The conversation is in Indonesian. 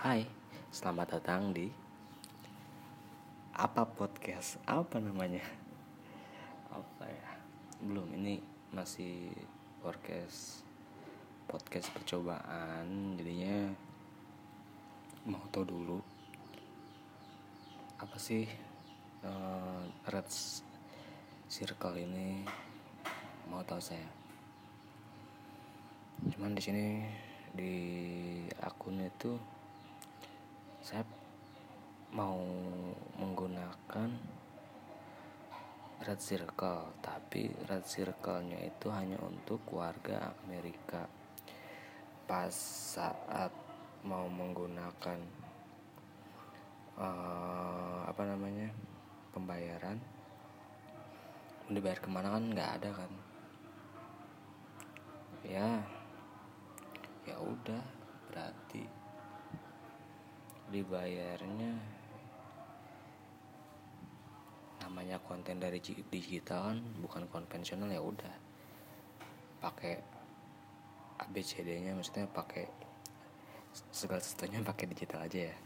Hai, selamat datang di apa podcast? Apa namanya? Apa ya? Belum, ini masih podcast podcast percobaan. Jadinya mau tahu dulu apa sih uh, red circle ini? Mau tahu saya? Cuman di sini di akun itu saya mau menggunakan red circle tapi red circle-nya itu hanya untuk warga Amerika. Pas saat mau menggunakan uh, apa namanya pembayaran dibayar ke mana kan nggak ada kan? Ya ya udah berarti dibayarnya namanya konten dari digital kan bukan konvensional ya udah. Pakai ABCD-nya maksudnya pakai segala sesuatunya pakai digital aja ya